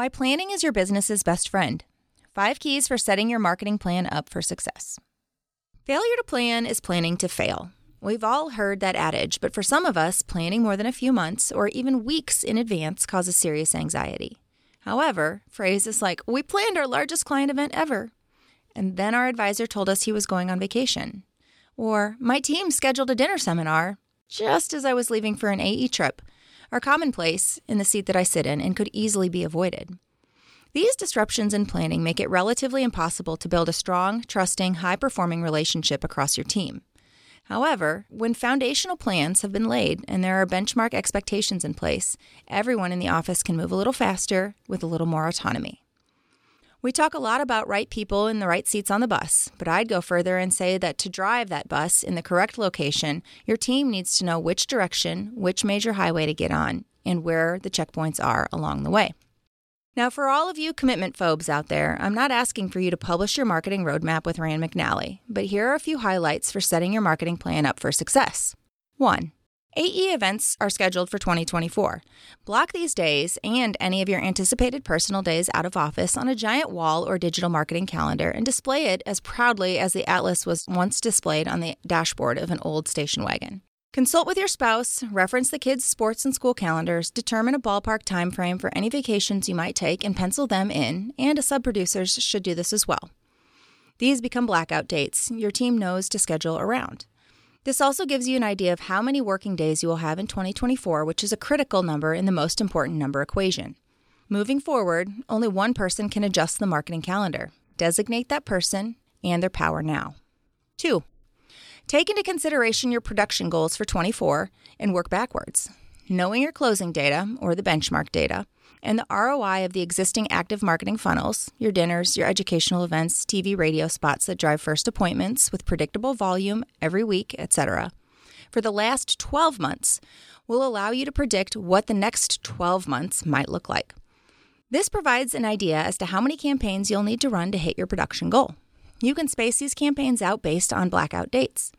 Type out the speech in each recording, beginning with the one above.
Why planning is your business's best friend. Five keys for setting your marketing plan up for success. Failure to plan is planning to fail. We've all heard that adage, but for some of us, planning more than a few months or even weeks in advance causes serious anxiety. However, phrases like, We planned our largest client event ever, and then our advisor told us he was going on vacation, or My team scheduled a dinner seminar just as I was leaving for an AE trip, are commonplace in the seat that I sit in and could easily be avoided. These disruptions in planning make it relatively impossible to build a strong, trusting, high performing relationship across your team. However, when foundational plans have been laid and there are benchmark expectations in place, everyone in the office can move a little faster with a little more autonomy. We talk a lot about right people in the right seats on the bus, but I'd go further and say that to drive that bus in the correct location, your team needs to know which direction, which major highway to get on, and where the checkpoints are along the way. Now, for all of you commitment phobes out there, I'm not asking for you to publish your marketing roadmap with Rand McNally, but here are a few highlights for setting your marketing plan up for success. 1. AE events are scheduled for 2024. Block these days and any of your anticipated personal days out of office on a giant wall or digital marketing calendar and display it as proudly as the Atlas was once displayed on the dashboard of an old station wagon. Consult with your spouse, reference the kids' sports and school calendars, determine a ballpark time frame for any vacations you might take and pencil them in, and a sub-producers should do this as well. These become blackout dates your team knows to schedule around. This also gives you an idea of how many working days you will have in 2024, which is a critical number in the most important number equation. Moving forward, only one person can adjust the marketing calendar. Designate that person and their power now. 2. Take into consideration your production goals for 24 and work backwards. Knowing your closing data or the benchmark data and the ROI of the existing active marketing funnels, your dinners, your educational events, TV radio spots that drive first appointments with predictable volume every week, etc. For the last 12 months will allow you to predict what the next 12 months might look like. This provides an idea as to how many campaigns you'll need to run to hit your production goal. You can space these campaigns out based on blackout dates.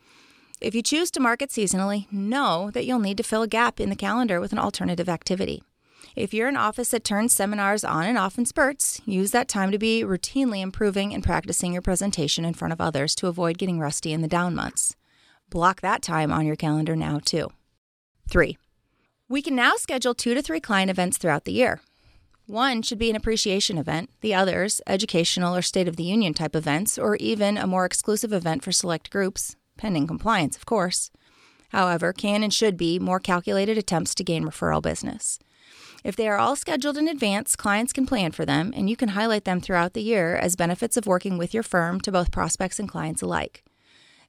If you choose to market seasonally, know that you'll need to fill a gap in the calendar with an alternative activity. If you're an office that turns seminars on and off in spurts, use that time to be routinely improving and practicing your presentation in front of others to avoid getting rusty in the down months. Block that time on your calendar now, too. 3. We can now schedule two to three client events throughout the year. One should be an appreciation event, the others, educational or State of the Union type events, or even a more exclusive event for select groups, pending compliance, of course. However, can and should be more calculated attempts to gain referral business. If they are all scheduled in advance, clients can plan for them, and you can highlight them throughout the year as benefits of working with your firm to both prospects and clients alike.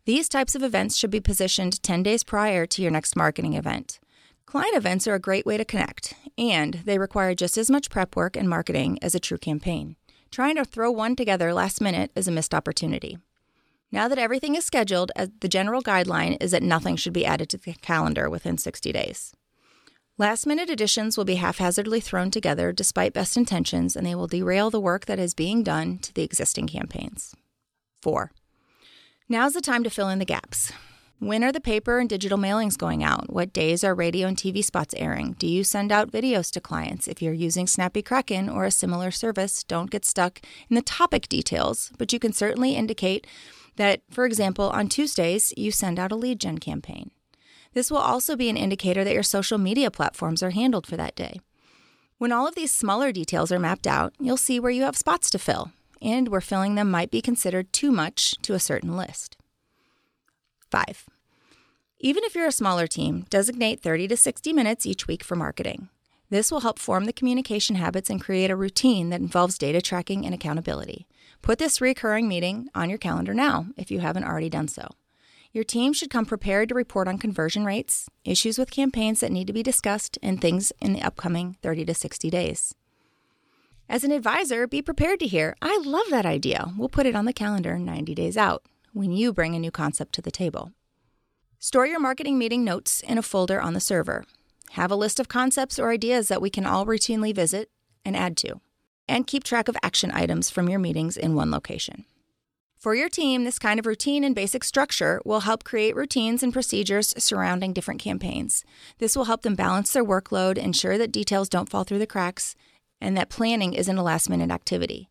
These types of events should be positioned 10 days prior to your next marketing event. Client events are a great way to connect, and they require just as much prep work and marketing as a true campaign. Trying to throw one together last minute is a missed opportunity. Now that everything is scheduled, uh, the general guideline is that nothing should be added to the calendar within 60 days. Last minute additions will be haphazardly thrown together despite best intentions, and they will derail the work that is being done to the existing campaigns. 4. Now's the time to fill in the gaps. When are the paper and digital mailings going out? What days are radio and TV spots airing? Do you send out videos to clients? If you're using Snappy Kraken or a similar service, don't get stuck in the topic details, but you can certainly indicate that, for example, on Tuesdays, you send out a lead gen campaign. This will also be an indicator that your social media platforms are handled for that day. When all of these smaller details are mapped out, you'll see where you have spots to fill and where filling them might be considered too much to a certain list. 5. Even if you're a smaller team, designate 30 to 60 minutes each week for marketing. This will help form the communication habits and create a routine that involves data tracking and accountability. Put this recurring meeting on your calendar now if you haven't already done so. Your team should come prepared to report on conversion rates, issues with campaigns that need to be discussed, and things in the upcoming 30 to 60 days. As an advisor, be prepared to hear, I love that idea. We'll put it on the calendar 90 days out when you bring a new concept to the table. Store your marketing meeting notes in a folder on the server. Have a list of concepts or ideas that we can all routinely visit and add to and keep track of action items from your meetings in one location. For your team, this kind of routine and basic structure will help create routines and procedures surrounding different campaigns. This will help them balance their workload, ensure that details don't fall through the cracks, and that planning isn't a last minute activity.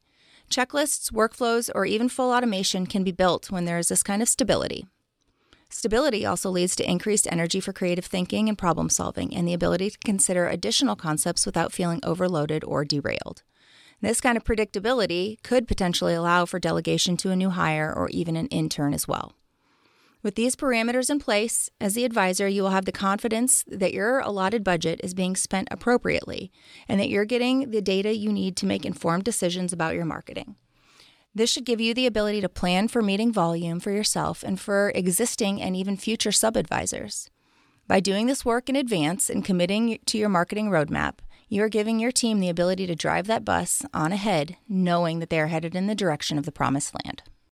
Checklists, workflows, or even full automation can be built when there is this kind of stability. Stability also leads to increased energy for creative thinking and problem solving, and the ability to consider additional concepts without feeling overloaded or derailed. This kind of predictability could potentially allow for delegation to a new hire or even an intern as well. With these parameters in place, as the advisor, you will have the confidence that your allotted budget is being spent appropriately and that you're getting the data you need to make informed decisions about your marketing. This should give you the ability to plan for meeting volume for yourself and for existing and even future sub advisors. By doing this work in advance and committing to your marketing roadmap, you are giving your team the ability to drive that bus on ahead, knowing that they are headed in the direction of the promised land.